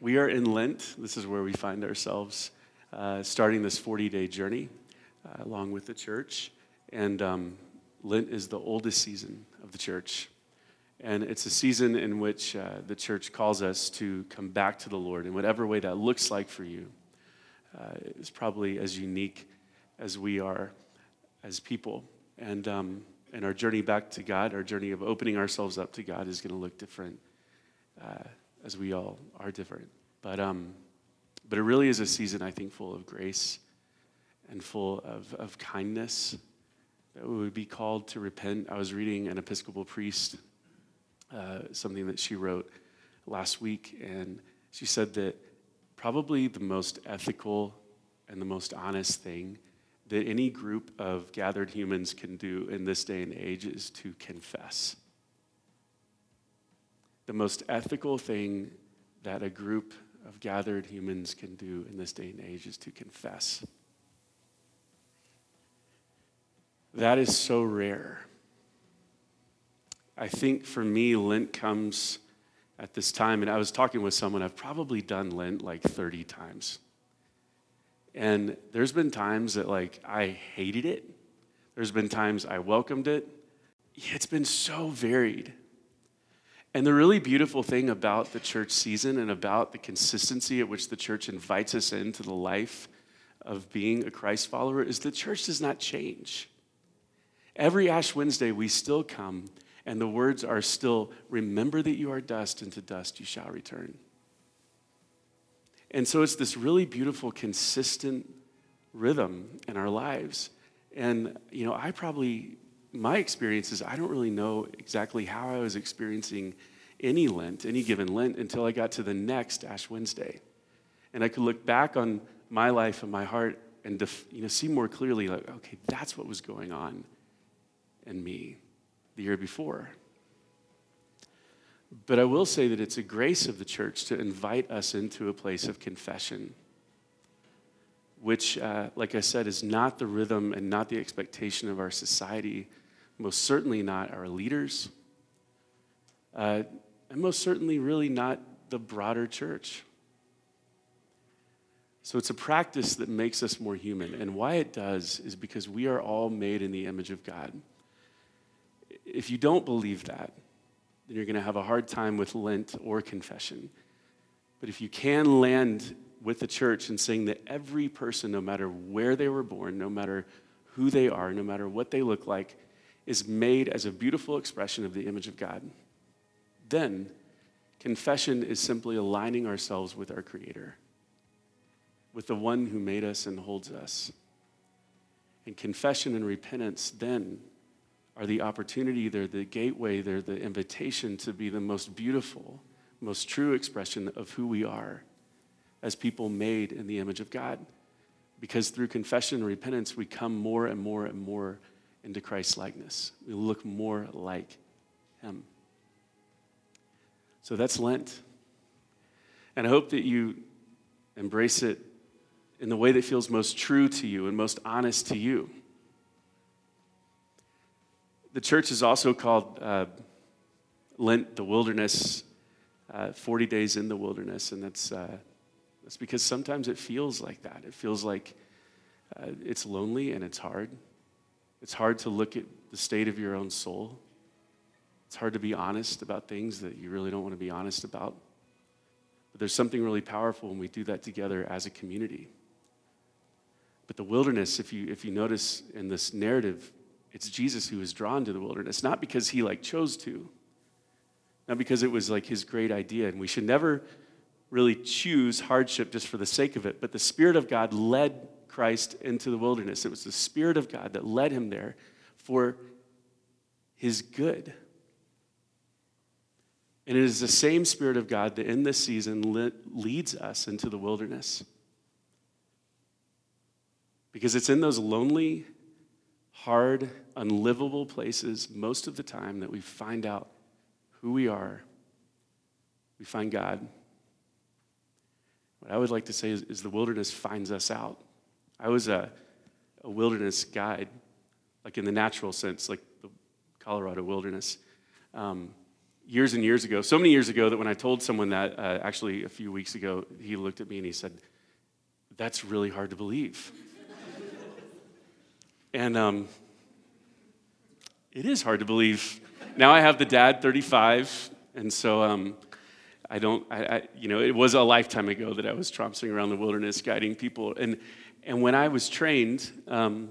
we are in Lent. This is where we find ourselves uh, starting this 40 day journey uh, along with the church. And um, Lent is the oldest season of the church. And it's a season in which uh, the church calls us to come back to the Lord in whatever way that looks like for you. Uh, it's probably as unique as we are as people. And, um, and our journey back to God, our journey of opening ourselves up to God, is going to look different uh, as we all are different. But, um, but it really is a season, I think, full of grace and full of, of kindness that we would be called to repent. I was reading an Episcopal priest uh, something that she wrote last week, and she said that probably the most ethical and the most honest thing that any group of gathered humans can do in this day and age is to confess. The most ethical thing that a group of gathered humans can do in this day and age is to confess. That is so rare. I think for me, Lent comes at this time, and I was talking with someone, I've probably done Lent like 30 times. And there's been times that like I hated it. There's been times I welcomed it. It's been so varied. And the really beautiful thing about the church season and about the consistency at which the church invites us into the life of being a Christ follower is the church does not change. Every Ash Wednesday, we still come and the words are still, remember that you are dust, and to dust you shall return. And so it's this really beautiful, consistent rhythm in our lives. And, you know, I probably, my experience is I don't really know exactly how I was experiencing any Lent, any given Lent, until I got to the next Ash Wednesday. And I could look back on my life and my heart and def, you know, see more clearly, like, okay, that's what was going on in me the year before. But I will say that it's a grace of the church to invite us into a place of confession, which, uh, like I said, is not the rhythm and not the expectation of our society, most certainly not our leaders, uh, and most certainly, really not the broader church. So it's a practice that makes us more human. And why it does is because we are all made in the image of God if you don't believe that, then you're going to have a hard time with Lent or confession. But if you can land with the church and saying that every person, no matter where they were born, no matter who they are, no matter what they look like, is made as a beautiful expression of the image of God, then confession is simply aligning ourselves with our Creator, with the one who made us and holds us. And confession and repentance then are the opportunity, they're the gateway, they're the invitation to be the most beautiful, most true expression of who we are as people made in the image of God. Because through confession and repentance, we come more and more and more into Christ's likeness. We look more like Him. So that's Lent. And I hope that you embrace it in the way that feels most true to you and most honest to you the church is also called uh, Lent the wilderness, uh, 40 days in the wilderness. And that's, uh, that's because sometimes it feels like that. It feels like uh, it's lonely and it's hard. It's hard to look at the state of your own soul. It's hard to be honest about things that you really don't want to be honest about. But there's something really powerful when we do that together as a community. But the wilderness, if you, if you notice in this narrative, it's Jesus who was drawn to the wilderness, not because he like chose to, not because it was like his great idea. And we should never really choose hardship just for the sake of it, but the Spirit of God led Christ into the wilderness. It was the Spirit of God that led him there for his good. And it is the same Spirit of God that in this season leads us into the wilderness. Because it's in those lonely, hard, unlivable places most of the time that we find out who we are. We find God. What I would like to say is, is the wilderness finds us out. I was a, a wilderness guide, like in the natural sense, like the Colorado wilderness. Um, years and years ago, so many years ago that when I told someone that, uh, actually a few weeks ago, he looked at me and he said, That's really hard to believe. and um, it is hard to believe. Now I have the dad, 35, and so um, I don't, I, I, you know, it was a lifetime ago that I was tromping around the wilderness guiding people. And, and when I was trained, um,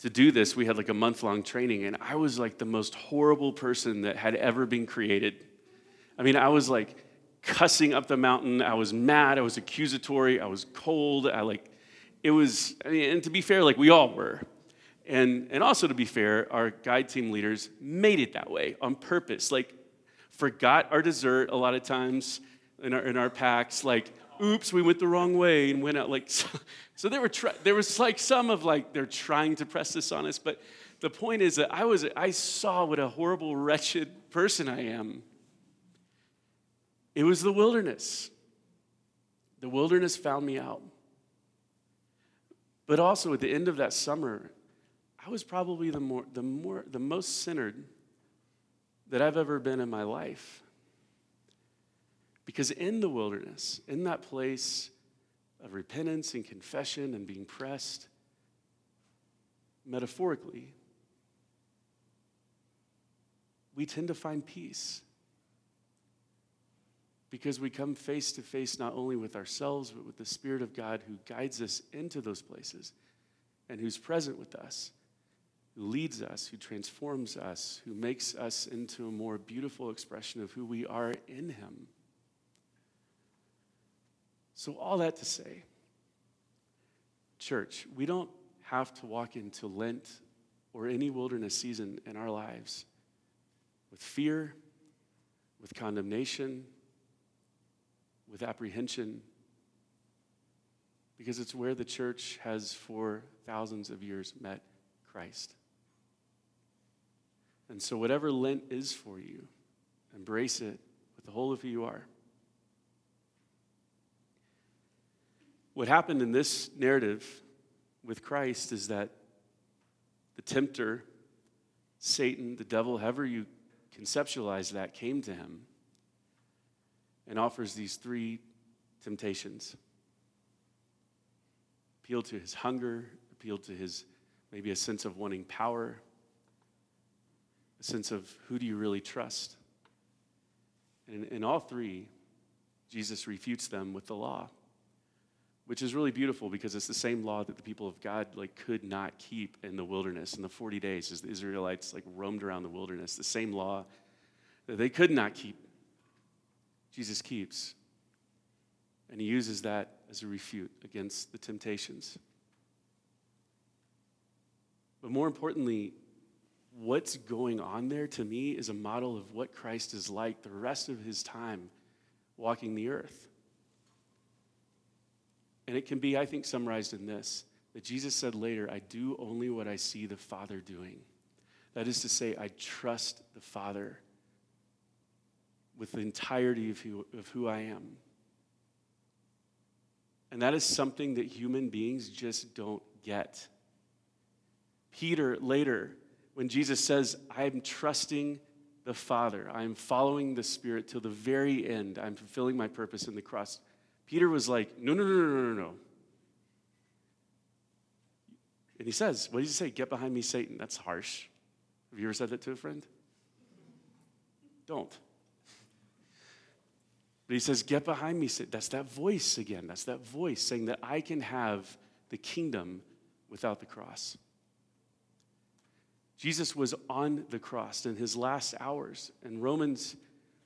to do this, we had like a month long training, and I was like the most horrible person that had ever been created. I mean, I was like cussing up the mountain. I was mad. I was accusatory. I was cold. I like, it was, I mean, and to be fair, like we all were. And, and also to be fair, our guide team leaders made it that way on purpose. Like, forgot our dessert a lot of times in our, in our packs. Like, oops, we went the wrong way and went out. Like, so, so there, were try, there was like some of like, they're trying to press this on us. But the point is that I was, I saw what a horrible, wretched person I am. It was the wilderness. The wilderness found me out. But also at the end of that summer, I was probably the, more, the, more, the most centered that I've ever been in my life. Because in the wilderness, in that place of repentance and confession and being pressed, metaphorically, we tend to find peace. Because we come face to face not only with ourselves, but with the Spirit of God who guides us into those places and who's present with us, who leads us, who transforms us, who makes us into a more beautiful expression of who we are in Him. So, all that to say, church, we don't have to walk into Lent or any wilderness season in our lives with fear, with condemnation, with apprehension, because it's where the church has for thousands of years met Christ. And so, whatever Lent is for you, embrace it with the whole of who you are. What happened in this narrative with Christ is that the tempter, Satan, the devil, however you conceptualize that, came to him and offers these three temptations appeal to his hunger, appeal to his maybe a sense of wanting power, a sense of who do you really trust. And in, all three, Jesus refutes them with the law which is really beautiful because it's the same law that the people of God like could not keep in the wilderness in the 40 days as the Israelites like roamed around the wilderness. The same law that they could not keep, Jesus keeps. And he uses that as a refute against the temptations. But more importantly, what's going on there to me is a model of what Christ is like the rest of his time walking the earth. And it can be, I think, summarized in this that Jesus said later, I do only what I see the Father doing. That is to say, I trust the Father with the entirety of who, of who I am. And that is something that human beings just don't get. Peter later, when Jesus says, I'm trusting the Father, I'm following the Spirit till the very end, I'm fulfilling my purpose in the cross. Peter was like, no, no, no, no, no, no. And he says, what did he say? Get behind me, Satan. That's harsh. Have you ever said that to a friend? Don't. But he says, Get behind me. Satan. That's that voice again. That's that voice saying that I can have the kingdom without the cross. Jesus was on the cross in his last hours, and Romans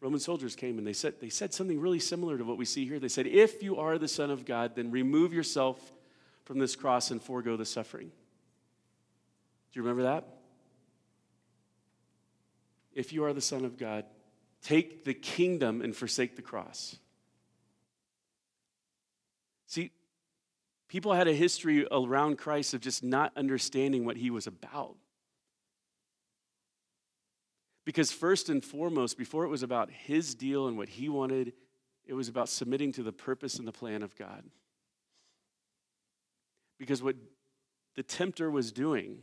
Roman soldiers came and they said, they said something really similar to what we see here. They said, If you are the Son of God, then remove yourself from this cross and forego the suffering. Do you remember that? If you are the Son of God, take the kingdom and forsake the cross. See, people had a history around Christ of just not understanding what he was about. Because, first and foremost, before it was about his deal and what he wanted, it was about submitting to the purpose and the plan of God. Because what the tempter was doing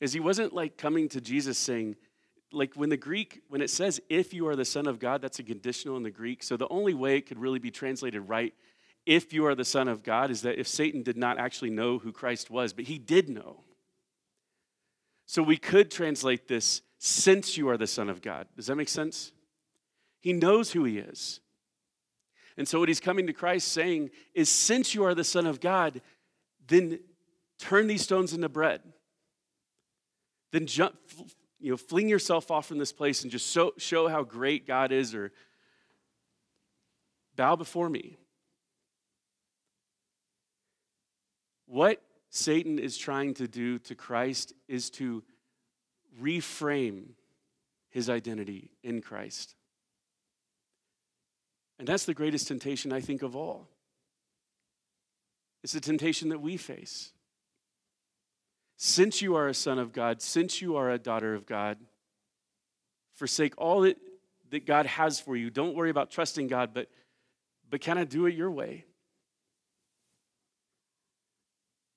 is he wasn't like coming to Jesus saying, like when the Greek, when it says, if you are the Son of God, that's a conditional in the Greek. So the only way it could really be translated right, if you are the Son of God, is that if Satan did not actually know who Christ was, but he did know. So we could translate this, since you are the Son of God. Does that make sense? He knows who he is. And so what he's coming to Christ saying is, since you are the Son of God, then turn these stones into bread. Then jump, you know, fling yourself off from this place and just show, show how great God is or bow before me. What Satan is trying to do to Christ is to reframe his identity in Christ. And that's the greatest temptation, I think, of all. It's the temptation that we face. Since you are a son of God, since you are a daughter of God, forsake all that, that God has for you. Don't worry about trusting God, but, but kind of do it your way.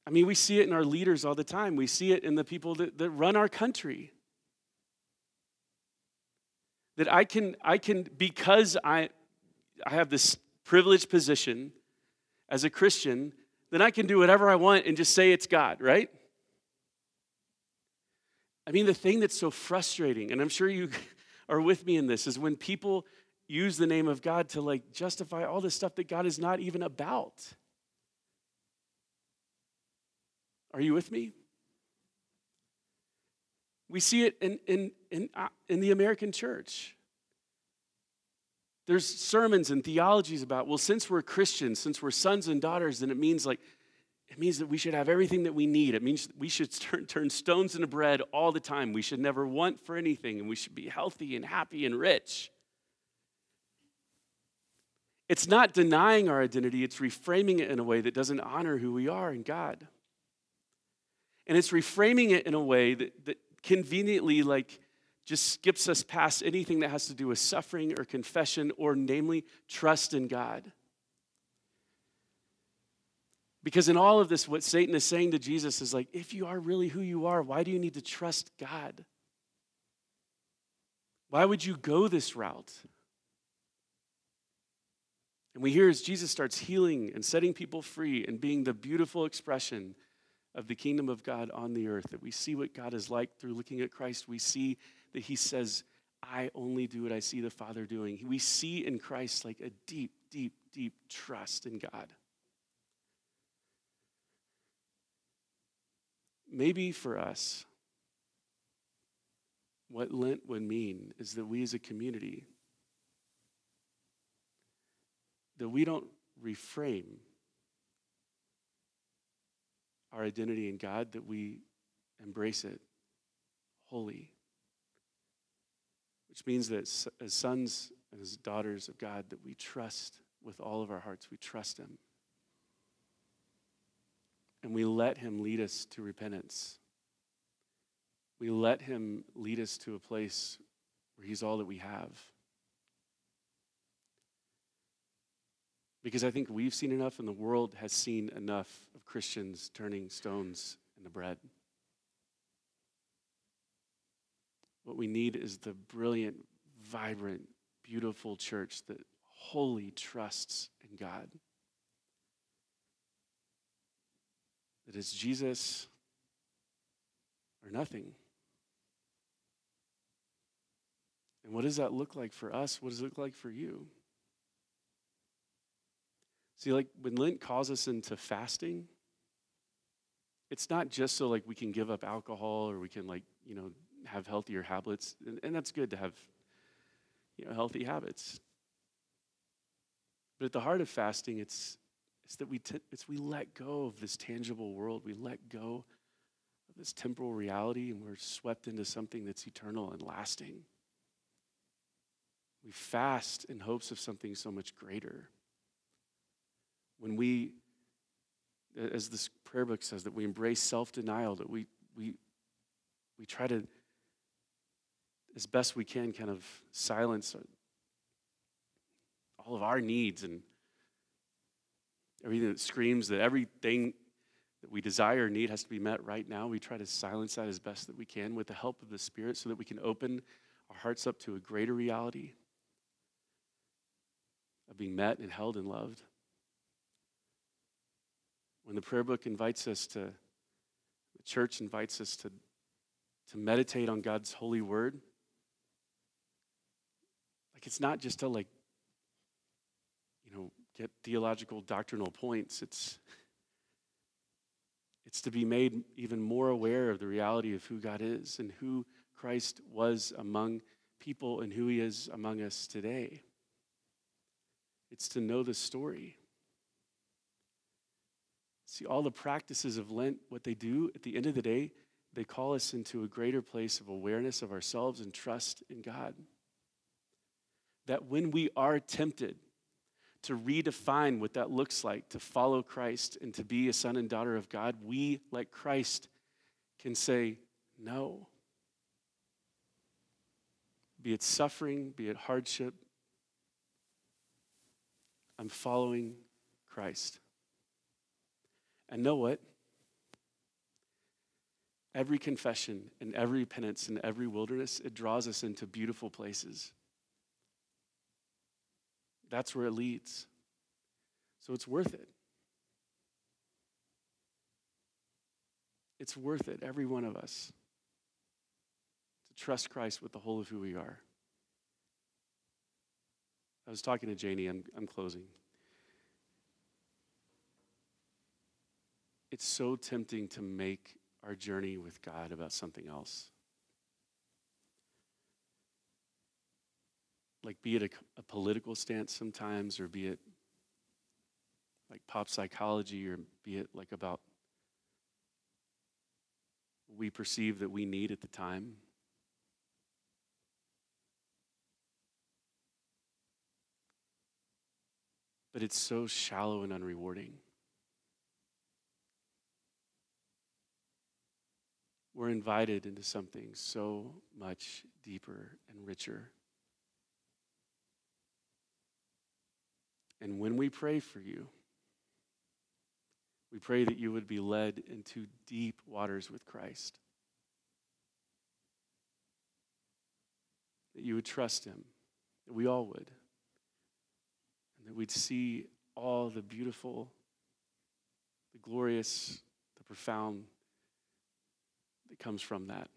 I mean, we see it in our leaders all the time. We see it in the people that, that run our country. That I can, I can, because I, I have this privileged position as a Christian, then I can do whatever I want and just say it's God, right? I mean, the thing that's so frustrating, and I'm sure you are with me in this, is when people use the name of God to like justify all this stuff that God is not even about. Are you with me? We see it in, in, in, uh, in the American church. There's sermons and theologies about, well, since we're Christians, since we're sons and daughters, then it means like it means that we should have everything that we need. It means we should turn, turn stones into bread all the time. We should never want for anything, and we should be healthy and happy and rich. It's not denying our identity, it's reframing it in a way that doesn't honor who we are in God. And it's reframing it in a way that, that conveniently, like, just skips us past anything that has to do with suffering or confession or, namely, trust in God. Because in all of this, what Satan is saying to Jesus is like, if you are really who you are, why do you need to trust God? Why would you go this route? And we hear as Jesus starts healing and setting people free and being the beautiful expression of the kingdom of God on the earth, that we see what God is like through looking at Christ. We see that he says, I only do what I see the Father doing. We see in Christ like a deep, deep, deep trust in God. Maybe for us, what Lent would mean is that we as a community, that we don't reframe our identity in God, that we embrace it wholly. Which means that as sons and as daughters of God, that we trust with all of our hearts, we trust Him and we let Him lead us to repentance. We let Him lead us to a place where He's all that we have. Because I think we've seen enough, and the world has seen enough of Christians turning stones into bread. What we need is the brilliant, vibrant, beautiful church that wholly trusts in God. That is Jesus or nothing. And what does that look like for us? What does it look like for you? See, like when Lent calls us into fasting, it's not just so like we can give up alcohol or we can like, you know, have healthier habits. And, and that's good to have, you know, healthy habits. But at the heart of fasting, it's it's that we, t- it's we let go of this tangible world. We let go of this temporal reality and we're swept into something that's eternal and lasting. We fast in hopes of something so much greater. When we, as this prayer book says, that we embrace self denial, that we, we, we try to, as best we can, kind of silence all of our needs and everything that screams that everything that we desire or need has to be met right now. We try to silence that as best that we can with the help of the Spirit so that we can open our hearts up to a greater reality of being met and held and loved. When the prayer book invites us to, the church invites us to, to meditate on God's holy word, like it's not just to like, you know, get theological doctrinal points. It's it's to be made even more aware of the reality of who God is and who Christ was among people and who he is among us today. It's to know the story. See, all the practices of Lent, what they do at the end of the day, they call us into a greater place of awareness of ourselves and trust in God. That when we are tempted to redefine what that looks like to follow Christ and to be a son and daughter of God, we, like Christ, can say, No. Be it suffering, be it hardship, I'm following Christ. And know what? Every confession and every penance and every wilderness, it draws us into beautiful places. That's where it leads. So it's worth it. It's worth it, every one of us, to trust Christ with the whole of who we are. I was talking to Janie, I'm, I'm closing. It's so tempting to make our journey with God about something else. like be it a, a political stance sometimes, or be it like pop psychology, or be it like about we perceive that we need at the time. But it's so shallow and unrewarding. We're invited into something so much deeper and richer. And when we pray for you, we pray that you would be led into deep waters with Christ. That you would trust Him, that we all would. And that we'd see all the beautiful, the glorious, the profound that comes from that.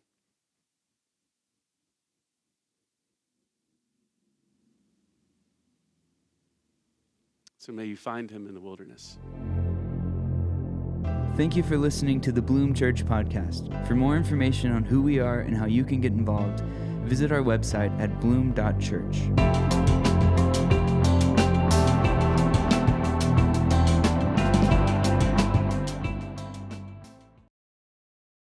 So may you find him in the wilderness. Thank you for listening to the Bloom Church podcast. For more information on who we are and how you can get involved, visit our website at bloom.church.